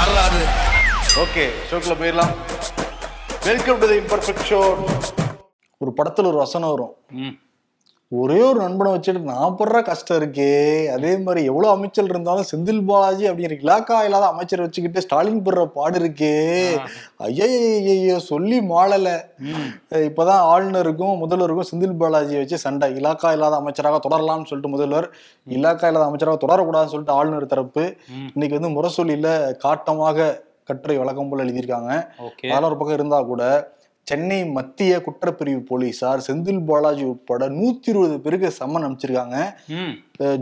வரலாறு ஓகே ஷோக்குள்ள போயிடலாம். Welcome to the imperfect show ஒரு படத்துல ஒரு வசனம் வரும். ம். ஒரே ஒரு நண்பனை வச்சுட்டு நான் படுற கஷ்டம் இருக்கே. அதே மாதிரி எவ்வளவு அமைச்சர் இருந்தாலும் செந்தில் பாலாஜி அப்படிங்கிற இலாக்கா இல்லாத அமைச்சர் வச்சுக்கிட்டு ஸ்டாலின் படுற பாடு இருக்கே. ஐயோ சொல்லி மாளல. இப்பதான் ஆளுநருக்கும் முதல்வருக்கும் செந்தில் பாலாஜியை வச்சு சண்டை. இலாக்கா இல்லாத அமைச்சராக தொடரலாம்னு சொல்லிட்டு முதல்வர் இலாக்கா இல்லாத அமைச்சராக தொடரக்கூடாதுன்னு சொல்லிட்டு ஆளுநர் தரப்பு. இன்னைக்கு வந்து முரசொலியில காட்டமாக கட்டுரை வழக்கம் போல எழுதியிருக்காங்க. அதெல்லாம் ஒரு பக்கம் இருந்தா கூட சென்னை மத்திய குற்றப்பிரிவு போலீசார் செந்தில் பாலாஜி உட்பட நூத்தி இருபது பேருக்கு சம்மன் அனுப்பிச்சிருக்காங்க.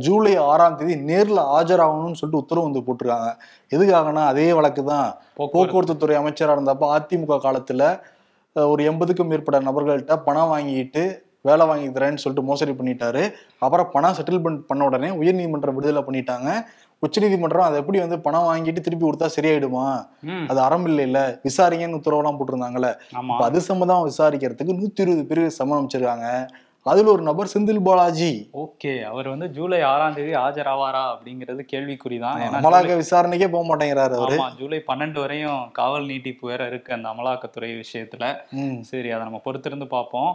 ஜூலை ஆறாம் தேதி நேர்ல ஆஜராகணும்னு சொல்லிட்டு உத்தரவு வந்து போட்டிருக்காங்க. எதுக்காகனா அதே வழக்கு தான் போக்குவரத்து. துறை அமைச்சரா இருந்தப்ப அதிமுக காலத்துல ஒரு எண்பதுக்கும் மேற்பட்ட நபர்கள்ட்ட பணம் வாங்கிட்டு வேலை வாங்கி தரேன்னு சொல்லிட்டு மோசடி பண்ணிட்டாரு. அப்புறம் பணம் செட்டில்மெண்ட் பண்ண உடனே உயர்நீதிமன்றம் விடுதலை பண்ணிட்டாங்க. உச்சநீதிமன்றம் அதை எப்படி வந்து பணம் வாங்கிட்டு திருப்பி கொடுத்தா சரியாயிடுமா? அது அறம் இல்லைல்ல. விசாரிங்கன்னு உத்தரவெல்லாம் போட்டிருந்தாங்கல்ல. அது சம்மந்தம் விசாரிக்கிறதுக்கு நூத்தி இருபது பேருக்கு சம்மன் அமைச்சிருக்காங்க. அதுல ஒரு நபர் செந்தில் பாலாஜி. ஓகே அவர் வந்து ஜூலை ஆறாம் தேதி ஆஜராவாரா அப்படிங்கிறது கேள்விக்குறிதான். ஏன்னா அமலாக்க விசாரணைக்கே போக மாட்டேங்கிறாரு அவரு. ஆமா ஜூலை பன்னெண்டு வரையும் காவல் நீட்டிப்பு வேற இருக்கு அந்த அமலாக்கத்துறை விஷயத்துல. சரி அதை நம்ம பொறுத்திருந்து பார்ப்போம்.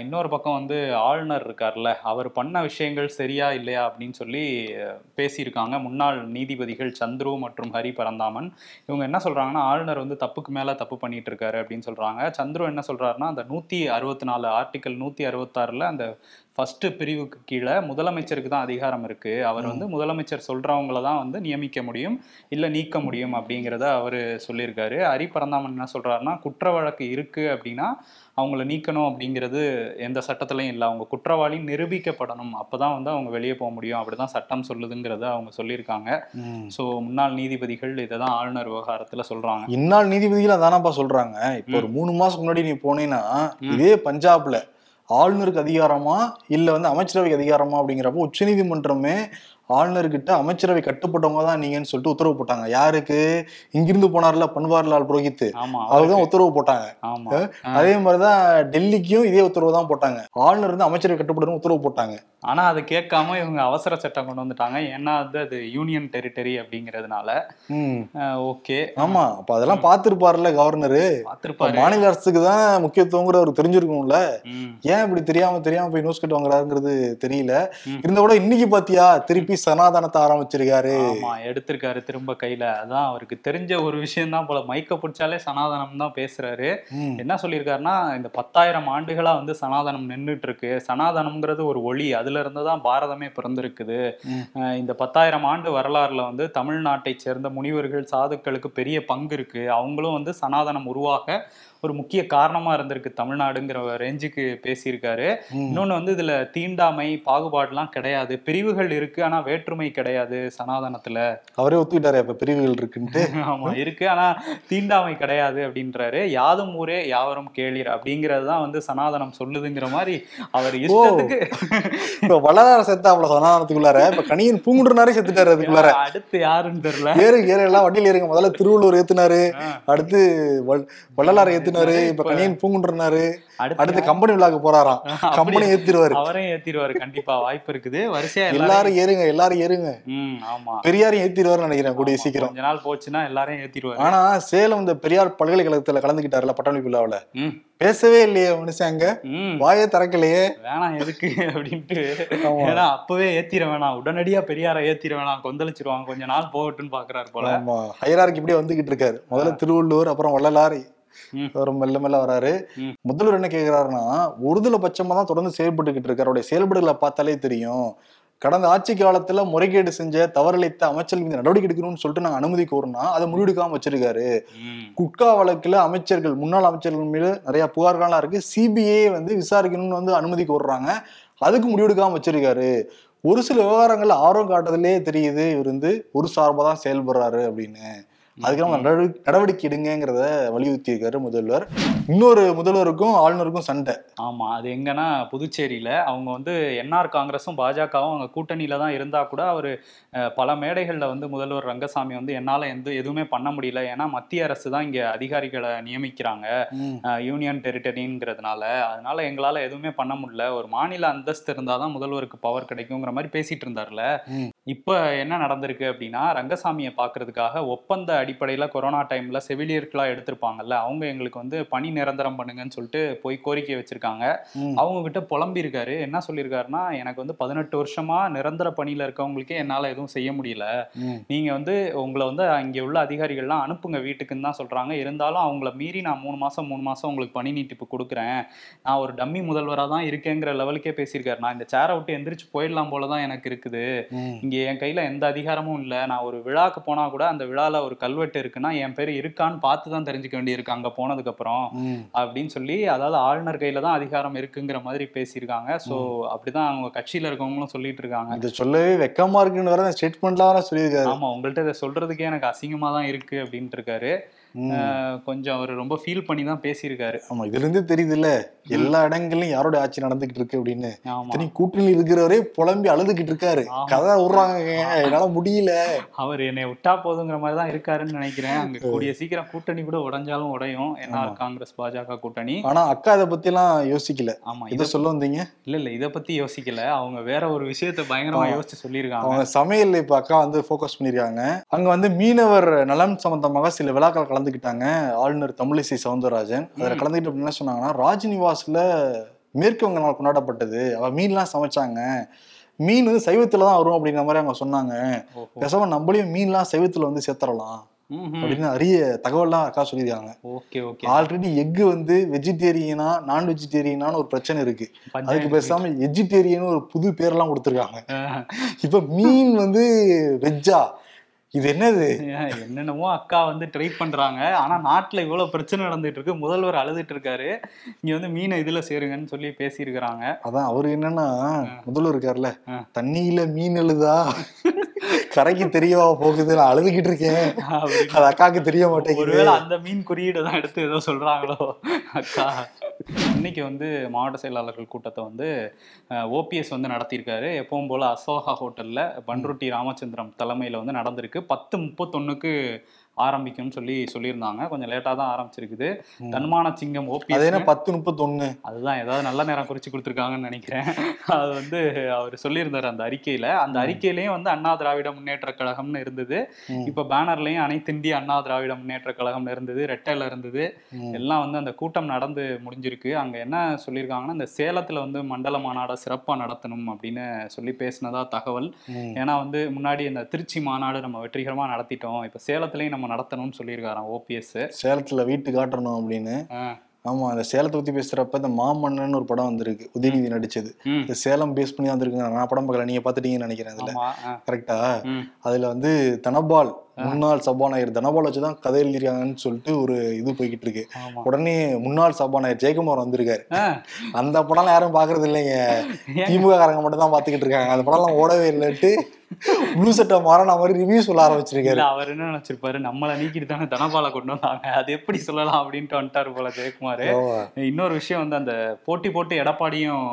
இன்னொரு பக்கம் வந்து ஆளுநர் இருக்கார்ல அவர் பண்ண விஷயங்கள் சரியா இல்லையா அப்படின்னு சொல்லி பேசியிருக்காங்க. முன்னாள் நீதிபதிகள் சந்துரு மற்றும் ஹரி பரந்தாமன். இவங்க என்ன சொல்றாங்கன்னா ஆளுநர் வந்து தப்புக்கு மேல தப்பு பண்ணிட்டு இருக்காரு அப்படின்னு சொல்றாங்க. சந்துரு என்ன சொல்றாருன்னா அந்த நூத்தி அறுபத்தி நாலு ஆர்டிகல் நூத்தி அறுபத்தாறுல அந்த ஃபர்ஸ்ட் பிரிவுக்கு கீழே முதலமைச்சருக்கு தான் அதிகாரம் இருக்கு. அவர் வந்து முதலமைச்சர் சொல்றவங்கள தான் வந்து நியமிக்க முடியும் இல்ல நீக்க முடியும் அப்படிங்கிறத அவர் சொல்லியிருக்காரு. ஹரி பரந்தாமன் என்ன சொல்றாருன்னா குற்ற வழக்கு இருக்கு அப்படின்னா அவங்கள நீக்கணும் அப்படிங்கிறது எந்த சட்டத்திலையும் இல்லை. அவங்க குற்றவாளி நிரூபிக்கப்படணும். அப்பதான் வந்து அவங்க வெளியே போக முடியும். அப்படிதான் சட்டம் சொல்லுதுங்கிறத அவங்க சொல்லியிருக்காங்க. ஸோ முன்னாள் நீதிபதிகள் இதை தான் ஆளுநர் விவகாரத்துல சொல்றாங்க. இந்நாள் நீதிபதிகள் அதானப்பா சொல்றாங்க. இப்ப ஒரு மூணு மாசம் முன்னாடி நீ போனீங்கன்னா இதே பஞ்சாப்ல ஆளுநருக்கு அதிகாரமா இல்லை வந்து அமைச்சரவைக்கு அதிகாரமா அப்படிங்கிறப்போ உச்சநீதிமன்றமே ஆளுநர்கிட்ட அமைச்சரவை கட்டுப்பட்டவங்க தான் நீங்கன்னு சொல்லிட்டு உத்தரவு போட்டாங்க. யாருக்கு? இங்கிருந்து போனார்ல பன்வாரிலால் புரோஹித் அவர்தான் உத்தரவு போட்டாங்க. அதே மாதிரிதான் டெல்லிக்கும் இதே உத்தரவு தான் போட்டாங்க. ஆளுநர் வந்து அமைச்சரவை கட்டுப்படணும் உத்தரவு போட்டாங்க. ஆனா அதை கேட்காம இவங்க அவசர சட்டம் கொண்டு வந்துட்டாங்க. ஏன்னா வந்து அது யூனியன் டெரிட்டரி அப்படிங்கிறதுனால. ஓகே ஆமா அப்ப அதெல்லாம் பார்த்திருப்பாருல்ல கவர்னரு. மாநில அரசுக்கு தான் முக்கியத்துவங்கிற அவருக்கு தெரிஞ்சிருக்கும்ல. ஏன் இப்படி தெரியாம தெரியாம போய் நியூஸ் கட்டு வாங்குறாருங்கிறது தெரியல. இருந்தா கூட இன்னைக்கு பாத்தியா? திருப்பி சனாதனத்தை ஆரம்பிச்சிருக்காரு. ஆமா எடுத்திருக்காரு திரும்ப கையில. அதான் அவருக்கு தெரிஞ்ச ஒரு விஷயம் தான் போல. மைக்க பிடிச்சாலே சனாதனம் தான் பேசுறாரு. என்ன சொல்லியிருக்காருன்னா இந்த பத்தாயிரம் ஆண்டுகளா வந்து சனாதனம் நின்றுட்டு இருக்கு சனாதனம்ங்கிறது ஒரு ஒளி. அதுல இருந்து தான் பாரதமே பிறந்திருக்குது. இந்த பத்தாயிரம் ஆண்டு வரலாறுல வந்து தமிழ்நாட்டை சேர்ந்த முனிவர்கள் சாதுக்களுக்கு பெரிய பங்கு இருக்கு. அவங்களும் வந்து சனாதனம் உருவாக ஒரு முக்கிய காரணமா இருந்திருக்கு தமிழ்நாடுங்கிற ரேஞ்சுக்கு பேசியிருக்காரு. இன்னொன்னு வந்து இதுல தீண்டாமை பாகுபாடுலாம் கிடையாது. பிரிவுகள் இருக்கு ஆனா வேற்றுமை கிடையாது சனாதனத்துல. அவரே ஒத்துக்கிட்டாரு இப்ப பிரிவுகள் இருக்குன்ட்டு. ஆமா இருக்கு. ஆனா தீண்டாமை கிடையாது அப்படின்றாரு. யாதும் ஊரே யாவரும் கேளீர் அப்படிங்கிறது தான் வந்து சனாதனம் சொல்லுதுங்கிற மாதிரி அவர் இஷ்டத்துக்கு இப்ப வள்ளலார செத்தா அவ்வளவு சனாதனத்துக்குள்ளார? இப்ப கணியன் பூங்குன்றனாரே செத்துட்டாரு அதுக்குள்ளார. அடுத்து யாருன்னு தெரியல. ஏறு ஏறு எல்லாம் வண்டியில ஏறுங்க. முதல்ல திருவள்ளூர் ஏத்துனாரு. அடுத்து வள்- வள்ளலார் ஏத்துனாரு. இப்ப கணியன் பூங்குன்றனாரு. அடுத்து கம்பெனி விழாக்கு போறாராம். கம்பெனி ஏத்திருவாரு அவரையும் ஏத்திடுவாரு. கண்டிப்பா வாய்ப்பு இருக்குது. வரிசையா எல்லாரும் ஏறுங்க எல்லாரும் ஏறுங்க. ம் ஆமா. பெரியாரையும் ஏத்திடுவாருன்னு நினைக்கிறேன் கூடிய சீக்கிரம் கொஞ்ச நாள் போச்சுன்னா எல்லாரையும் ஏத்திடுவாரு. ஆனா சேலம் இந்த பெரியார் பல்கலைக்கழகத்துல கலந்துக்கிட்டாருல பட்டமளிப்பு விழாவுல. பேசவே இல்லையே மனுஷன் அங்க. வாயே திறக்கலையே. வேணாம் எதுக்கு அப்படின்ட்டு. ஏன்னா அப்பவே ஏத்திர வேணாம். உடனடியா பெரியார ஏத்திர வேணாம். கொந்தளிச்சிருவாங்க. கொஞ்ச நாள் போகட்டும்னு பாக்குறாரு போல. ஆமா. ஹையரார்க்கு இப்படியே வந்துகிட்டு இருக்காரு. முதல்ல திருவள்ளூர் அப்புறம் வள்ளலார். அவர் மெல்ல மெல்ல வராரு. முதல்வர் என்ன கேக்குறாருன்னா ஒருதலை பட்சமா தான் தொடர்ந்து செயல்பட்டுக்கிட்டு இருக்காரு. அவருடைய செயல்பாடுகளை பார்த்தாலே தெரியும். கடந்த ஆட்சி காலத்துல முறைகேடு செஞ்ச தவறளித்த அமைச்சர் மீது நடவடிக்கை எடுக்கணும்னு சொல்லிட்டு நாங்க அனுமதி கோருனா அதை முடிவெடுக்காம வச்சிருக்காரு. குட்கா வழக்குல அமைச்சர்கள் முன்னாள் அமைச்சர்கள் மீது நிறைய புகார்கள்லாம் இருக்கு. சிபிஐ வந்து விசாரிக்கணும்னு வந்து அனுமதி கோருறாங்க. அதுக்கு முடிவெடுக்காம வச்சிருக்காரு. ஒரு சில விவகாரங்கள்ல ஆர்வம் காட்டுறதுலயே தெரியுது. இவர் வந்து ஒரு சார்பா தான் செயல்படுறாரு அப்படின்னு. அதுக்கு நடவடிக்கை நடவடிக்கை எடுங்கிறத வலியுறுத்தி இருக்காரு முதல்வர். இன்னொரு முதல்வருக்கும் ஆளுநருக்கும் சண்டை. ஆமா அது எங்கன்னா புதுச்சேரியில. அவங்க வந்து என்ஆர் காங்கிரஸும் பாஜகவும் அவங்க கூட்டணியில தான் இருந்தா கூட அவரு பல மேடைகள்ல வந்து முதல்வர் ரங்கசாமி வந்து என்னால எந்த எதுவுமே பண்ண முடியல. ஏன்னா மத்திய அரசு தான் இங்க அதிகாரிகளை நியமிக்கிறாங்க. யூனியன் டெரிட்டரிங்கிறதுனால. அதனால எங்களால எதுவுமே பண்ண முடியல. ஒரு மாநில அந்தஸ்து இருந்தாதான் முதல்வருக்கு பவர் கிடைக்குங்கிற மாதிரி பேசிட்டு இருந்தார்ல. இப்ப என்ன நடந்திருக்கு அப்படின்னா ரங்கசாமியை பாக்குறதுக்காக ஒப்பந்த அடிப்படையில் கொரோனா டைம்ல செவிலியர்களா எடுத்திருப்பாங்கல்ல அவங்க எங்களுக்கு வந்து பணி நிரந்தரம் பண்ணுங்கன்னு சொல்லிட்டு போய் கோரிக்கை வச்சிருக்காங்க. அவங்க கிட்ட புலம்பி இருக்காரு என்ன சொல்லியிருக்காருன்னா எனக்கு வந்து பதினெட்டு வருஷமா நிரந்தர பணியில இருக்கவங்களுக்கே என்னால எதுவும் செய்ய முடியல. நீங்க வந்து உங்களை வந்து அங்கே உள்ள அதிகாரிகள்லாம் அனுப்புங்க வீட்டுக்குன்னு தான் சொல்றாங்க. இருந்தாலும் அவங்கள மீறி நான் மூணு மாசம் மூணு மாசம் உங்களுக்கு பணி நீட்டிப்பு கொடுக்குறேன். நான் ஒரு டம்மி முதல்வராக தான் இருக்கேங்கிற லெவலுக்கே பேசியிருக்காரு. நான் இந்த சேரை விட்டு எந்திரிச்சு போயிடலாம் போல தான் எனக்கு இருக்குது. இங்க என் கையில எந்த அதிகாரமும் இல்லை. நான் ஒரு விழாக்கு போனா கூட அந்த விழால ஒரு கல்வெட்டு இருக்குன்னா என் பேர் இருக்கான்னு பார்த்து தான் தெரிஞ்சுக்க வேண்டியிருக்கு. அங்க போனதுக்கு அப்புறம். அப்படின்னு சொல்லி அதாவது ஆளுநர் கையில தான் அதிகாரம் இருக்குங்கிற மாதிரி பேசியிருக்காங்க. சோ அப்படிதான் அவங்க கட்சியில இருக்கவங்களும் சொல்லிட்டு இருக்காங்க. இது சொல்லவே வெக்கமா இருக்குன்னு வேற ஸ்டேட்மெண்ட்லாம் சொல்லியிருக்காரு. ஆமா உங்கள்ட்ட இதை சொல்றதுக்கே எனக்கு அசிங்கமா தான் இருக்கு அப்படின்ட்டு இருக்காரு. கொஞ்சம் அவர் ரொம்ப ஃபீல் பண்ணி தான் பேசியிருக்காரு. ஆமா இதுல இருந்தே தெரியுது இல்ல எல்லா இடங்கள்லயும் யாரோட ஆட்சி நடந்துகிட்டு இருக்கு அப்படின்னு. கூட்டணியில் இருக்கிறவரே புலம்பி அழுதுகிட்டு இருக்காரு. கதை விடுறாங்க என்னால முடியல. அவர் என்னை விட்டா போதுங்கிற மாதிரி தான் இருக்காருன்னு நினைக்கிறேன். அங்க கூடிய சீக்கிரம் கூட்டணி கூட உடைஞ்சாலும் உடையும். ஏன்னா. காங்கிரஸ் பாஜக கூட்டணி. ஆனா அக்கா இதை பத்தி எல்லாம் யோசிக்கல. ஆமா இதை சொல்ல வந்தீங்க? இல்ல இல்ல இத பத்தி யோசிக்கல. அவங்க வேற ஒரு விஷயத்த பயங்கரமா. யோசிச்சு சொல்லியிருக்காங்க. அவங்க சமையல் இப்ப அக்கா வந்து ஃபோக்கஸ் பண்ணிருக்காங்க அங்க வந்து மீனவர் நலன் சம்பந்தமாக சில விழாக்கள் கலந்துக்கிட்டாங்க. ஆளுநர் தமிழிசை சவுந்தரராஜன். அதுல. கலந்துக்கிட்டு என்ன சொன்னாங்கன்னா ராஜ்நிவாஸ்ல மேற்கு வங்க நாள் கொண்டாடப்பட்டது. அவ மீன்லாம் சமைச்சாங்க. மீன் வந்து சைவத்துல தான் வரும் அப்படிங்கிற மாதிரி அவங்க சொன்னாங்க. பேசாம நம்மளையும் மீன்லாம் சைவத்துல வந்து சேர்த்துடலாம். அப்படின்னு அரிய தகவல்லாம் அக்கா சொல்லியிருக்காங்க. Okay okay. ஆல்ரெடி எக் வந்து வெஜிடேரியனா நான் வெஜிடேரியனான ஒரு பிரச்சனை இருக்கு. அதுக்கு பேசாம எஜிடேரியன் ஒரு புது பேர்லாம் கொடுத்துருக்காங்க. இப்ப மீன் வந்து வெஜ்ஜா இது என்னது? என்னென்னமோ அக்கா வந்து ட்ரை பண்றாங்க. ஆனா நாட்டுல இவ்வளவு பிரச்சனை நடந்துட்டு இருக்கு. முதல்வர் அழுதுட்டு இருக்காரு. இங்க வந்து மீனை இதுல சேருங்கன்னு சொல்லி பேசியிருக்கிறாங்க. அதான் அவரு என்னன்னா முதல்வர் இருக்காருல்ல. தண்ணியில மீன் எழுதா கரைக்கு தெரியவா போகுது நான் அழுதுகிட்டு இருக்கேன். அது அக்காக்கு தெரிய மாட்டேங்குது. ஒருவேளை அந்த மீன் குறியீடு தான் எடுத்து ஏதோ சொல்றாங்களோ? அக்கா. இன்னைக்கு வந்து மாவட்ட செயலாளர்கள் கூட்டத்தை வந்து ஓபிஎஸ் வந்து நடத்தியிருக்காரு. எப்பவும் போல அசோகா ஹோட்டல்ல பன்ருட்டி ராமச்சந்திரம் தலைமையில வந்து நடந்திருக்கு. பத்து முப்பத்தொன்னுக்கு ஆரம்பிக்கும்னு சொல்லி சொல்லியிருந்தாங்க. கொஞ்சம் லேட்டா தான் ஆரம்பிச்சிருக்குது. தன்மான சிங்கம் என்ன பத்து முப்பத்தொன்னு? அதுதான் ஏதாவது நல்ல நேரம் குறிச்சு கொடுத்துருக்காங்கன்னு நினைக்கிறேன். அது வந்து அவர் சொல்லியிருந்தாரு அந்த அறிக்கையில. அந்த அறிக்கையிலயும் வந்து அண்ணா திராவிட முன்னேற்ற கழகம்னு இருந்தது. இப்ப பேனர்லயும் அனைத்து இந்திய அண்ணா திராவிட முன்னேற்ற கழகம்னு இருந்தது ரெட்டைல இருந்தது. எல்லாம் வந்து அந்த கூட்டம் நடந்து முடிஞ்சிருக்கு. அங்க என்ன சொல்லியிருக்காங்கன்னா இந்த சேலத்துல வந்து மண்டல மாநாட சிறப்பா நடத்தணும் அப்படின்னு சொல்லி பேசினதா தகவல். ஏன்னா வந்து முன்னாடி இந்த திருச்சி மாநாடு நம்ம வெற்றிகரமா நடத்திட்டோம். இப்ப சேலத்திலயும் நம்ம நடத்தணும்னு சொல்லியிருக்காராம் ஓபிஎஸ் சேலத்துல வீட்டு காட்டணும் அப்படின்னு. ஆமா அந்த சேலத்தை பத்தி பேசுறப்ப இந்த மாமன்னன் ஒரு படம் வந்திருக்கு உதயநிதி நடிச்சது. இந்த சேலம் பேஸ் பண்ணி தான் வந்திருக்குங்க நான் படம் பார்க்கல நீங்க பாத்துட்டீங்கன்னு நினைக்கிறேன் அதுல. கரெக்டா. அதுல வந்து தனபால் முன்னாள் சபாநாயகர் தனபால் வச்சுதான் கதை எழுதிருக்காங்கன்னு சொல்லிட்டு ஒரு இது போய்கிட்டு இருக்கு. உடனே முன்னாள் சபாநாயகர் ஜெயக்குமார் வந்திருக்காரு. அந்த படம்லாம் யாரும் பாக்குறது இல்லைங்க? திமுக காரங்க மட்டும் தான் பாத்துக்கிட்டு இருக்காங்க. அந்த படம்லாம் ஓடவே இல்லைன்ட்டு ப்ளூ சட்டை மாறின மாதிரி ரிவ்யூ சொல்ல ஆரம்பிச்சிருக்காரு. அவர் என்ன நினைச்சிருப்பாரு? நம்மள நீக்கிட்டு தானே தனபால கொண்டு வந்தாங்க. அது எப்படி சொல்லலாம் அப்படின்ட்டு வந்துட்டாரு போல ஜெயக்குமார். இன்னொரு விஷயம் வந்து அந்த போட்டி போட்டு எடப்பாடியும்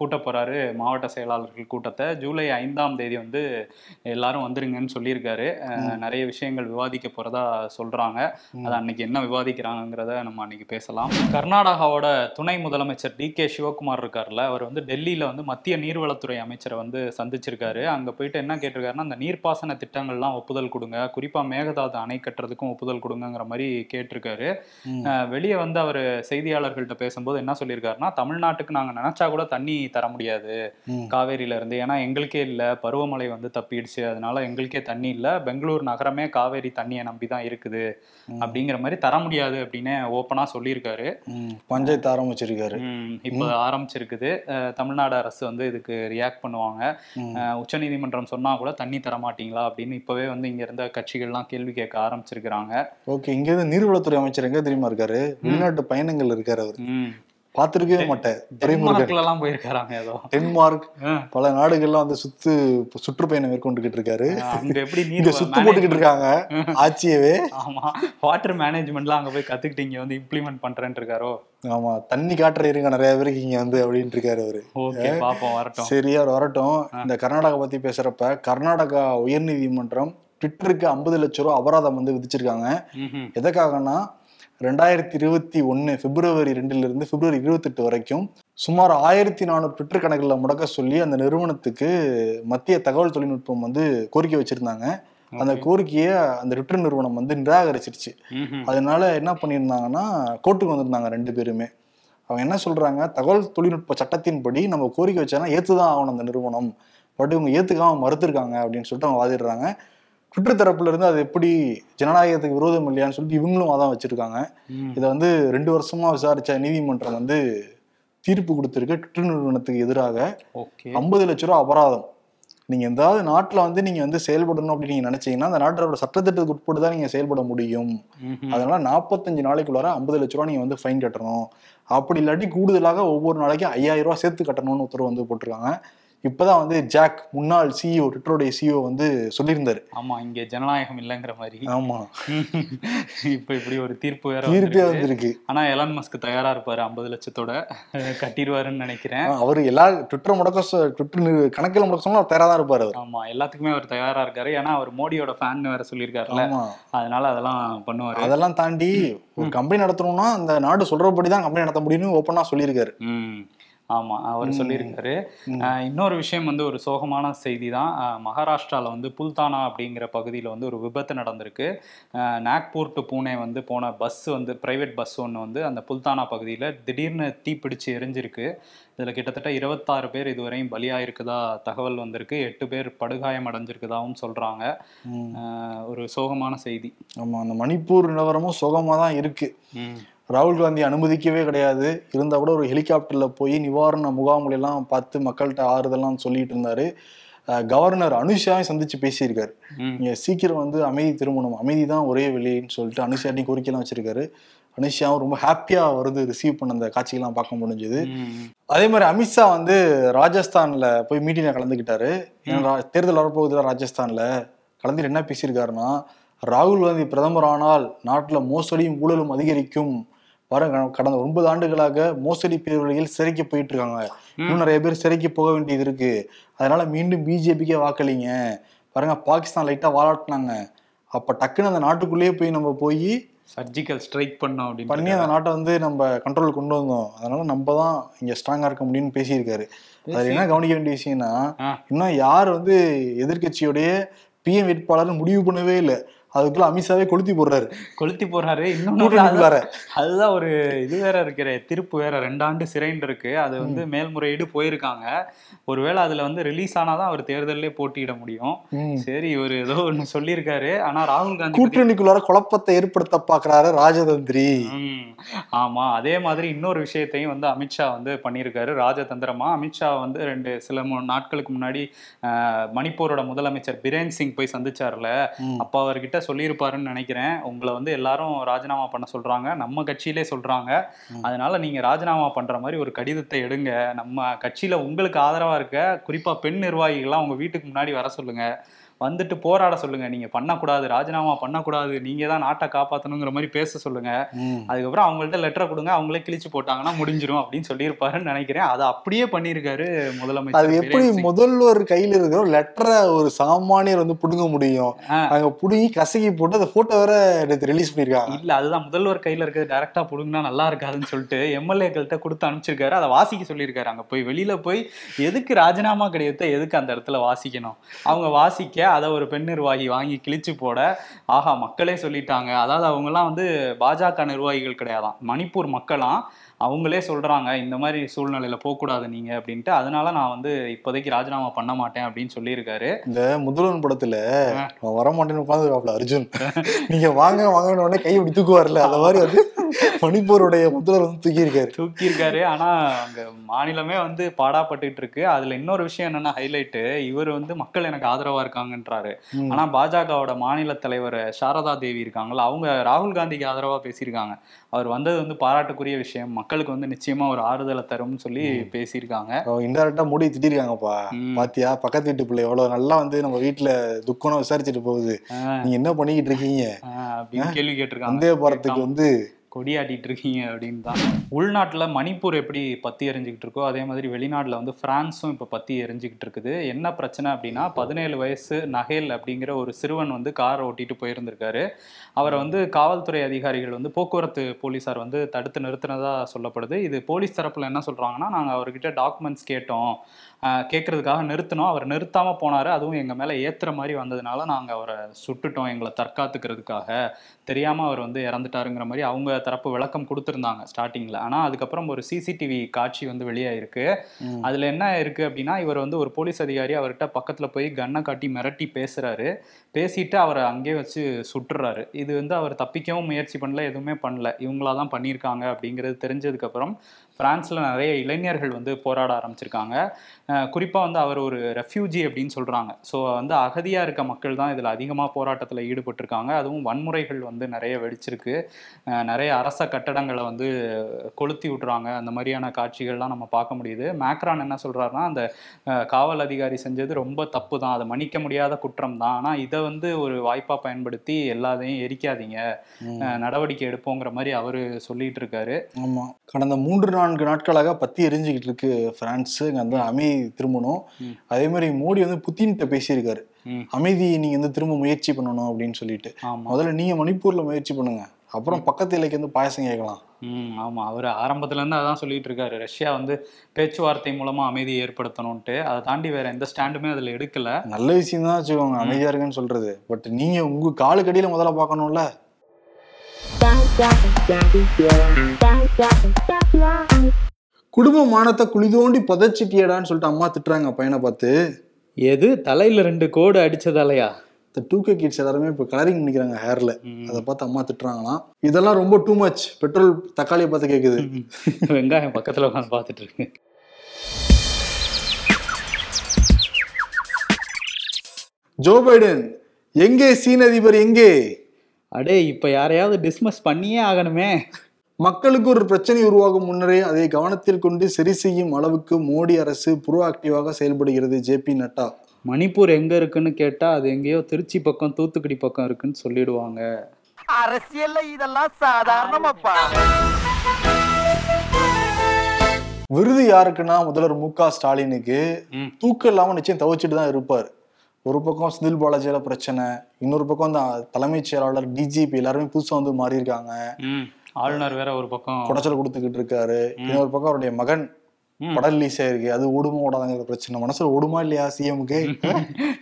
கூட்ட போறாரு மாவட்ட செயலாளர்கள் கூட்டத்தை. ஜூலை ஐந்தாம் தேதி வந்து எல்லாரும் வந்துருங்கன்னு சொல்லியிருக்காரு. நிறைய விஷயங்கள் விவாதிக்க போறதா சொல்றாங்க. அது அன்னைக்கு என்ன விவாதிக்கிறாங்கிறத நம்ம அன்னைக்கு பேசலாம். கர்நாடகாவோட துணை முதலமைச்சர் டி கே சிவகுமார் இருக்கார்ல அவர் வந்து டெல்லியில வந்து மத்திய நீர்வளத்துறை அமைச்சரை வந்து சந்திச்சிருக்காரு. அங்க போயிட்டு என்ன கேட்டிருக்காருன்னா அந்த நீர்ப்பாசன திட்டங்கள்லாம் ஒப்புதல் கொடுங்க. குறிப்பா மேகதாது அணை கட்டுறதுக்கும் ஒப்புதல் கொடுங்கங்கிற மாதிரி கேட்டிருக்காரு. வெளியே வந்து அவர் செய்தியாளர்கள்ட்ட பேசும்போது என்ன சொல்லியிருக்காருன்னா தமிழ்நாட்டுக்கு நாங்க நினைச்சா கூட தண்ணி தர முடியாது. காவேரியில இருந்து ஏன்னா எங்களுக்கே இல்ல. பருவமழை வந்து தப்பிடுச்சு. அதனால எங்களுக்கே தண்ணி இல்ல. பெங்களூர் நகரமே காவேரி தண்ணியை நம்பி தான் இருக்குது. அப்படிங்கிற மாதிரி தர முடியாது அப்படின்னு ஓப்பனா சொல்லியிருக்காரு. பஞ்சாயத்து ஆரம்பிச்சிருக்காரு. இப்போ ஆரம்பிச்சிருக்குது. தமிழ்நாடு அரசு வந்து இதுக்கு ரியாக்ட் பண்ணுவாங்க. உச்சநீதிமன்றம் சொன்னா கூட தண்ணி தர மாட்டீங்களா அப்படின்னு இப்பவே வந்து இங்க இருந்த கட்சிகள்லாம் கேள்வி கேட்க ஆரம்பிச்சிருக்கிறாங்க. ஓகே. இங்க இருந்து நீர்வளத்துறை அமைச்சர் எங்க தெரியுமா இருக்காரு? வெளிநாட்டு பயணங்கள் இருக்காரு அவர். ம். பாத்திருக்கவே மாட்டேன். துறைமுருகன். டென்மார்க்ல எல்லாம் போயிருக்காராங்க ஏதோ டென்மார்க் பல நாடுகள்லாம் வந்து சுத்து சுற்றுப்பயணம் மேற்கொண்டுகிட்டு இருக்காரு. அங்க எப்படி இங்க நீர் சுத்து போட்டுக்கிட்டு இருக்காங்க. ஆட்சியவே ஆமா. வாட்டர் மேனேஜ்மெண்ட்லாம் அங்க போய் கத்துக்கிட்டு இங்க வந்து இம்ப்ளிமெண்ட் பண்றேன்னு இருக்காரோ? ஆமா. தண்ணி காட்டுற இருங்க நிறைய பேருக்கு இங்க வந்து அப்படின்ட்டு இருக்காரு அவரு. பாப்போம் வரட்டும். சரி அவர் வரட்டும். இந்த கர்நாடகா பத்தி பேசுறப்ப கர்நாடகா உயர்நீதிமன்றம் ட்விட்டருக்கு ஐம்பது லட்சம் ரூபா அபராதம் வந்து விதிச்சிருக்காங்க. எதுக்காகனா ரெண்டாயிரத்தி இருபத்தி ஒன்னு பிப்ரவரி ரெண்டுல இருந்து பிப்ரவரி இருபத்தெட்டு வரைக்கும் சுமார் ஆயிரத்தி நானூறு ட்விட்டர் கணக்குல முடக்க சொல்லி அந்த நிறுவனத்துக்கு மத்திய தகவல் தொழில்நுட்பம் வந்து கோரிக்கை வச்சிருந்தாங்க. அந்த கோரிக்கையை அந்த ரிட்டர்ன் நிறுவனம் வந்து நிராகரிச்சிருச்சு. அதனால என்ன பண்ணியிருந்தாங்கன்னா கோர்ட்டுக்கு வந்திருந்தாங்க ரெண்டு பேருமே. அவங்க என்ன சொல்றாங்க தகவல் தொழில்நுட்ப சட்டத்தின்படி நம்ம கோரிக்கை வச்சானா ஏத்துதான் ஆகணும் அந்த நிறுவனம். பட் இவங்க ஏத்துக்காம மறுத்திருக்காங்க அப்படின்னு சொல்லிட்டு அவங்க வாதிடுறாங்க. ட்விட்டர் தரப்புல இருந்து அது எப்படி ஜனநாயகத்துக்கு விரோதம் இல்லையான்னு சொல்லிட்டு இவங்களும் வாதம் வச்சிருக்காங்க. இதை வந்து ரெண்டு வருஷமா விசாரிச்ச நீதிமன்றம் வந்து தீர்ப்பு கொடுத்திருக்கு. ட்விட்டர் நிறுவனத்துக்கு எதிராக ஐம்பது லட்ச ரூபா அபராதம். நீங்க எந்தாவது நாட்டுல வந்து நீங்க வந்து செயல்படணும் அப்படின்னு நீங்க நினைச்சீங்கன்னா அந்த நாட்டோட சட்டத்திட்டத்துக்கு உட்பட்டு தான் நீங்க செயல்பட முடியும். அதனால நாற்பத்தஞ்சு நாளைக்குள்ளார ஐம்பது லட்ச ரூபா நீங்க வந்து ஃபைன் கட்டணும். அப்படி இல்லாட்டி கூடுதலாக ஒவ்வொரு நாளைக்கும் ஐயாயிரம் ரூபாய் சேர்த்து கட்டணும்னு உத்தரவு வந்து போட்டிருக்காங்க. இப்பதான் வந்து ஜாக் முன்னாள் சிஇஓ ட்விட்டருடைய சிஇஓ வந்து சொல்லியிருந்தாரு. ஆமா இங்க ஜனநாயகம் இல்லைங்கிற மாதிரி. ஆமா. இப்ப இப்படி ஒரு தீர்ப்பு வேற தீர்ப்பே வந்திருக்கு. ஆனா எலான் மஸ்க் தயாரா இருப்பாரு ஐம்பது லட்சத்தோட. கட்டிடுவாருன்னு நினைக்கிறேன். அவர் எல்லா ட்விட்டர் முடக்க ட்விட்டர் கணக்கில் முடக்க சொன்னா தயாரா தான் இருப்பாரு ஆமா எல்லாத்துக்குமே அவர் தயாரா இருக்காரு. ஏன்னா அவர் மோடியோட ஃபேன் வேற சொல்லியிருக்காருல்ல. அதனால அதெல்லாம் பண்ணுவாரு. அதெல்லாம் தாண்டி ஒரு கம்பெனி நடத்தணும்னா அந்த நாடு சொல்றபடி தான் கம்பெனி நடத்த முடியும்னு ஓப்பனா சொல்லியிருக்காரு. ம் ஆமா அவர். சொல்லியிருக்காரு. இன்னொரு விஷயம் வந்து ஒரு சோகமான செய்தி தான் அஹ் மகாராஷ்டிரால வந்து புல்தானா அப்படிங்கிற பகுதியில் வந்து ஒரு விபத்து நடந்திருக்கு. நாக்பூர் டு பூனே வந்து போன பஸ் வந்து பிரைவேட் பஸ் ஒன்று வந்து அந்த புல்தானா பகுதியில் திடீர்னு தீப்பிடிச்சு எரிஞ்சிருக்கு. இதில் கிட்டத்தட்ட இருபத்தாறு பேர் இதுவரையும் பலியாயிருக்குதா தகவல் வந்திருக்கு. எட்டு பேர் படுகாயம் அடைஞ்சிருக்குதாவும். அஹ் ஒரு சோகமான செய்தி. ஆமா அந்த மணிப்பூர் நிலவரமும் சுகமா தான் இருக்கு. ம். ராகுல் காந்தி அனுமதிக்கவே கிடையாது. இருந்தா கூட ஒரு ஹெலிகாப்டர்ல போய் நிவாரண முகாம்கள் எல்லாம் பார்த்து மக்கள்கிட்ட ஆறுதல்லாம் சொல்லிட்டு இருந்தாரு. கவர்னர் அனுஷாவையும் சந்திச்சு பேசியிருக்காரு. ம். நீங்க சீக்கிரம் வந்து அமைதி திரும்பணும். அமைதி தான் ஒரே வழின்னு சொல்லிட்டு அனுஷாட்டையும் கோரிக்கைலாம் வச்சிருக்காரு. அனுஷாவும் ரொம்ப ஹாப்பியா வருது ரிசீவ் பண்ண அந்த காட்சிகள்லாம் பார்க்க முடிஞ்சது. அதே மாதிரி அமித்ஷா வந்து ராஜஸ்தான்ல போய் மீட்டிங்ல கலந்துக்கிட்டாரு. தேர்தல் வரப்போகுதுல ராஜஸ்தான்ல. கலந்துட்டு என்ன பேசியிருக்காருன்னா ராகுல் காந்தி பிரதமர் ஆனால் நாட்டுல மோசடியும் ஊழலும் அதிகரிக்கும். பாருங்க கடந்த ஒன்பது ஆண்டுகளாக மோசடி பேரொழிகள் சிறைக்கு போயிட்டு இருக்காங்க இன்னும் நிறைய பேர் சிறைக்கு போக வேண்டியது இருக்கு. அதனால மீண்டும் பிஜேபிக்கே வாக்களிங்க. பாருங்க பாகிஸ்தான் லைட்டா வாலாட்டினாங்க. அப்ப டக்குன்னு அந்த நாட்டுக்குள்ளேயே போய் நம்ம போய் சர்ஜிக்கல் ஸ்ட்ரைக் பண்ணோம் பண்ணி அப்படின்னு அந்த நாட்டை வந்து நம்ம கண்ட்ரோல் கொண்டு வந்தோம். அதனால நம்ம தான் இங்க ஸ்ட்ராங்கா இருக்க முடியும்னு பேசியிருக்காரு. அதுல என்ன கவனிக்க வேண்டிய விஷயம்னா. இன்னும் யார் வந்து எதிர்க்கட்சியோடைய பிஎம் வேட்பாளர் முடிவு பண்ணவே இல்லை. அதுக்குள்ள அமித்ஷாவே கொளுத்தி போடுறாரு. கொளுத்தி போறாரு இன்னொன்னு கூட்டணிக்குள்ளார அதுதான் ஒரு இது வேற இருக்கிற தீர்ப்பு வேற. ரெண்டாண்டு சிறைன்னு இருக்கு. அது வந்து மேல்முறையீடு போயிருக்காங்க. ஒருவேளை அதுல வந்து ரிலீஸ் ஆனாதான் அவர் தேர்தல்லே போட்டியிட முடியும். சரி இவர் ஏதோ ஒண்ணு சொல்லியிருக்காரு. ஆனா ராகுல் காந்தி கூட்டணிக்குள்ளார குழப்பத்தை ஏற்படுத்த பாக்குறாரு ராஜதந்திரி. ஆமா அதே மாதிரி இன்னொரு விஷயத்தையும் வந்து அமித்ஷா வந்து பண்ணியிருக்காரு. ராஜதந்திரமா? அமித்ஷா வந்து ரெண்டு சில நாட்களுக்கு முன்னாடி மணிப்பூரோட முதலமைச்சர் பிரேன் சிங் போய் சந்திச்சார்ல. அப்ப அவர்கிட்ட சொல்லியிருப்பாருன்னு நினைக்கிறேன். உங்களை வந்து எல்லாரும் ராஜினாமா பண்ண சொல்றாங்க. நம்ம கட்சியிலே சொல்றாங்க. அதனால நீங்க ராஜினாமா பண்ற மாதிரி ஒரு கடிதத்தை எடுங்க. நம்ம கட்சியில உங்களுக்கு ஆதரவா இருக்க குறிப்பா பெண் நிர்வாகிகள்லாம் உங்க வீட்டுக்கு முன்னாடி வர சொல்லுங்க. வந்துட்டு போராட சொல்லுங்க. நீங்க பண்ணக்கூடாது ராஜினாமா பண்ணக்கூடாது நீங்க தான் நாட்டை காப்பாத்தணுங்கிற மாதிரி பேச சொல்லுங்க. அதுக்கப்புறம் அவங்கள்ட்ட லெட்டரை கொடுங்க அவங்களே கிழிச்சு போட்டாங்கன்னா முடிஞ்சிரும் அப்படின்னு சொல்லியிருப்பாருன்னு நினைக்கிறேன். அதை அப்படியே பண்ணியிருக்காரு அது முதலமைச்சர் எப்படி பிரேம் சிங். முதல்வர் கையில இருக்கிற லெட்டரை ஒரு சாமானியர் வந்து புடுங்க முடியும். அங்க புடுங்கி கசக்கி போட்டு அந்த போட்டோ வேற நேற்று ரிலீஸ் பண்ணிருக்காங்க இல்ல அதுதான் முதல்வர் கையில இருக்கிறது டைரக்டா புடுங்கினா நல்லா இருக்காதுன்னு சொல்லிட்டு எம்எல்ஏக்கள்கிட்ட கொடுத்து அனுப்பிச்சிருக்காரு. அதை வாசிக்க சொல்லியிருக்காரு. அங்க போய் வெளியில போய் எதுக்கு ராஜினாமா கடிதத்தை எதுக்கு அந்த இடத்துல வாசிக்கணும்? அவங்க வாசிக்க அதை ஒரு பெண் நிர்வாகி வாங்கி கிழிச்சு போட ஆஹா மக்களே சொல்லிட்டாங்க. அதாவது அவங்கெல்லாம் வந்து பாஜக நிர்வாகிகள் கிடையாதாம் மணிப்பூர் மக்களாம் அவங்களே சொல்றாங்க இந்த மாதிரி சூழ்நிலையில போகக்கூடாது நீங்க அப்படின்ட்டு. அதனால நான் வந்து இப்போதைக்கு ராஜினாமா பண்ண மாட்டேன் அப்படின்னு சொல்லியிருக்காரு. இந்த முதல்வன் படத்துல வரமாட்டேன்னு உட்காந்து அர்ஜுன். நீங்க வாங்க வாங்கன்னு உடனே கை இப்படி தூக்குவார்ல அந்த மாதிரி வந்து மணிப்பூருடைய முதல்வர் வந்து தூக்கி இருக்காரு தூக்கியிருக்காரு. ஆனா அங்க மாநிலமே வந்து பாடாப்பட்டுட்டு இருக்கு அதுல இன்னொரு விஷயம் என்னன்னா ஹைலைட் இவர் வந்து மக்கள் எனக்கு ஆதரவா இருக்காங்கன்றாரு. ஆனா பாஜகவோட மாநில தலைவர் சாரதா தேவி இருக்காங்கல்ல அவங்க ராகுல் காந்திக்கு ஆதரவா பேசியிருக்காங்க. அவர் வந்தது வந்து பாராட்டுக்குரிய விஷயம். மக்களுக்கு வந்து நிச்சயமா ஒரு ஆறுதலை தரும்னு சொல்லி பேசியிருக்காங்க. இன்டெரக்டா மூடி திட்டிருக்காங்கப்பா. பாத்தியா? பக்கத்து வீட்டு பிள்ளை எவ்வளவு நல்லா வந்து நம்ம வீட்டுல துக்கம்னு விசாரிச்சுட்டு போகுது. நீங்க என்ன பண்ணிக்கிட்டு இருக்கீங்க? அப்படின்னு கேள்வி கேட்டிருக்காங்க. வந்தே பாரத்துக்கு வந்து கொடியாட்டிட்டு இருக்கீங்க அப்படின்னு தான். உள்நாட்டில் மணிப்பூர் எப்படி பத்தி எரிஞ்சுக்கிட்டு இருக்கோ அதே மாதிரி வெளிநாட்டில் வந்து ஃப்ரான்ஸும் இப்போ பத்தி எரிஞ்சுக்கிட்டு இருக்குது. என்ன பிரச்சனை அப்படின்னா பதினேழு வயசு நகேல் அப்படிங்கிற ஒரு சிறுவன் வந்து காரை ஓட்டிட்டு போயிருந்திருக்காரு. அவரை வந்து காவல்துறை அதிகாரிகள் வந்து போக்குவரத்து போலீஸார் வந்து தடுத்து நிறுத்தினதாக சொல்லப்படுது. இது போலீஸ் தரப்பில் என்ன சொல்கிறாங்கன்னா நாங்கள் அவர்கிட்ட டாக்குமெண்ட்ஸ் கேட்டோம். கேட்கறதுக்காக நிறுத்தினோம். அவர் நிறுத்தாம போனாரு. அதுவும் எங்க மேல ஏத்துற மாதிரி வந்ததுனால நாங்க அவரை சுட்டுட்டோம். எங்களை தற்காத்துக்கிறதுக்காக. தெரியாம அவர் வந்து இறந்துட்டாருங்கிற மாதிரி அவங்க தரப்பு விளக்கம் கொடுத்திருந்தாங்க ஸ்டார்டிங்ல. ஆனா அதுக்கப்புறம் ஒரு சிசிடிவி காட்சி வந்து வெளியாயிருக்கு. அதுல என்ன இருக்கு அப்படின்னா இவர் வந்து ஒரு போலீஸ் அதிகாரி அவர்கிட்ட பக்கத்துல போய் கண்ணை காட்டி மிரட்டி பேசுறாரு. பேசிட்டு அவரை அங்கேயே வச்சு சுட்டுறாரு. இது வந்து அவர் தப்பிக்கவும் முயற்சி பண்ணல எதுவுமே பண்ணல. இவங்களா தான் பண்ணியிருக்காங்க அப்படிங்கிறது தெரிஞ்சதுக்கு அப்புறம் பிரான்ஸ்ல நிறைய இளைஞர்கள் வந்து போராட ஆரம்பிச்சிருக்காங்க. அஹ் குறிப்பா வந்து அவர் ஒரு ரெஃப்யூஜி அப்படின்னு சொல்றாங்க. ஸோ வந்து அகதியா இருக்க மக்கள் தான் இதுல அதிகமா போராட்டத்துல ஈடுபட்டிருக்காங்க. அதுவும் வன்முறைகள் வந்து நிறைய வெடிச்சிருக்கு. நிறைய அரச கட்டடங்களை வந்து கொளுத்தி விட்டுறாங்க. அந்த மாதிரியான காட்சிகள்லாம் நம்ம பார்க்க முடியுது. மேக்ரான் என்ன சொல்றாருன்னா அந்த காவல் அதிகாரி செஞ்சது ரொம்ப தப்பு தான். அதை மன்னிக்க முடியாத குற்றம் தான். ஆனா இதை வந்து ஒரு வாய்ப்பா பயன்படுத்தி எல்லாத்தையும் எரிக்காதீங்க. நடவடிக்கை எடுப்போங்கிற மாதிரி அவரு சொல்லிட்டு இருக்காரு. ஆமா. கடந்த மூன்று நான்கு நாட்களாக பத்தி எரிஞ்சுக்கிட்டு இருக்கு பிரான்ஸ் வந்து அமைதி திரும்பணும். அதே மாதிரி மோடி வந்து புத்தின்கிட்ட பேசியிருக்காரு. ம். அமைதியை நீங்க வந்து திரும்ப முயற்சி பண்ணணும் அப்படின்னு சொல்லிட்டு. முதல்ல நீங்க மணிப்பூர்ல முயற்சி பண்ணுங்க. அப்புறம் பக்கத்து இலைக்கு வந்து பாயசம் கேட்கலாம். ம் ஆமா. அவர் ஆரம்பத்துல இருந்து அதான் சொல்லிட்டு இருக்காரு. ரஷ்யா வந்து பேச்சுவார்த்தை மூலமா அமைதி ஏற்படுத்தணும்ட்டு அதை தாண்டி வேற எந்த ஸ்டாண்டுமே அதுல எடுக்கல. நல்ல விஷயம் தான் வச்சுக்கோங்க. அமைதியா இருக்குன்னு சொல்றது. பட் நீங்க உங்க காலுக்கடியில முதல்ல பார்க்கணும்ல. குடும்ப மானத்தை குழி தோண்டி புதைச்சிட்டியடான்னு சொல்லிட்டு அம்மா திட்டுறாங்க பையனை பார்த்து. எது? தலையில ரெண்டு கோடு அடிச்சதாலயா? இந்த டூ கே கிட்ஸ் எல்லாருமே இப்போ கலரிங் பண்ணிக்கிறாங்க ஹேர்ல அதை பார்த்து அம்மா திட்டுறாங்களாம். இதெல்லாம் ரொம்ப டூ மச் பெட்ரோல் தக்காளியை பார்த்து கேட்குது வெங்காயம் பக்கத்துல உட்காந்து பார்த்துட்டு இருக்கு. ஜோ பைடன் எங்கே சீன அதிபர் எங்கே? அடே இப்ப யாரையாவது டிஸ்மஸ் பண்ணியே ஆகணுமே. மக்களுக்கு ஒரு பிரச்சனை உருவாகும் முன்னரே அதை கவனத்தில் கொண்டு சரி செய்யும் அளவுக்கு மோடி அரசு ப்ரோ ஆக்டிவாக செயல்படுகிறது ஜேபி நட்டா. மணிப்பூர் எங்க இருக்குன்னு கேட்டா அது எங்கேயோ திருச்சி பக்கம் தூத்துக்குடி பக்கம் இருக்குன்னு சொல்லிடுவாங்க. அரசியல்ல இதெல்லாம் சாதாரணமாப்பா. விருது யாருக்குன்னா முதல்வர் மு க ஸ்டாலினுக்கு. தூக்கம் இல்லாம நிச்சயம் தவிச்சிட்டு தான் இருப்பார். ஒரு பக்கம் செந்தில் பாலாஜியோட பிரச்சனை இன்னொரு பக்கம் அந்த தலைமைச் செயலாளர் டிஜிபி எல்லாருமே புதுசா வந்து மாறி இருக்காங்க ஆளுநர் வேற ஒரு பக்கம். குடைச்சல் கொடுத்துக்கிட்டு இருக்காரு. இன்னொரு பக்கம் அவருடைய மகன். படம் ரிலீஸ் ஆயிருக்கு. அது ஓடுமா ஓடாதாங்கிற பிரச்சனை. மனசுல ஓடுமா இல்லையா சிஎம்க்கு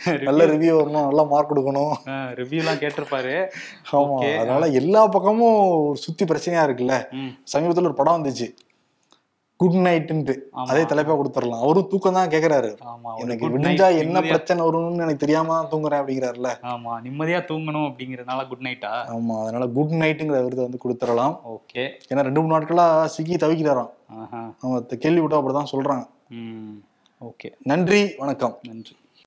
நல்ல ரிவ்யூ வரணும் நல்ல மார்க் கொடுக்கணும். ரிவ்யூலாம் கேட்டிருப்பாரு. ஆமா. அதனால எல்லா பக்கமும் சுத்தி பிரச்சனையா இருக்குல்ல. சமீபத்துல ஒரு படம் வந்துச்சு. குட் நைட்டுன்ட்டு. அதே தலைப்பா கொடுத்துடலாம். அவரும் தூக்கம் தான் கேக்குறாரு எனக்கு good night விடிஞ்சா என்ன பிரச்சனை வரும்னு எனக்கு தெரியாம தான் தூங்குறேன் அப்படிங்கிறாருல ஆமா நிம்மதியா தூங்கணும் அப்படிங்கறதுனால குட் நைட்டா ஆமா அதனால குட் நைட்டுங்கிற விருதை வந்து கொடுத்துடலாம். ஓகே. ஏன்னா ரெண்டு மூணு நாட்களா சிக்கி தவிக்கிறாராம். அவங்க கேள்வி விட்டா அப்படிதான் சொல்றாங்க. ம் ஓகே. நன்றி வணக்கம். நன்றி.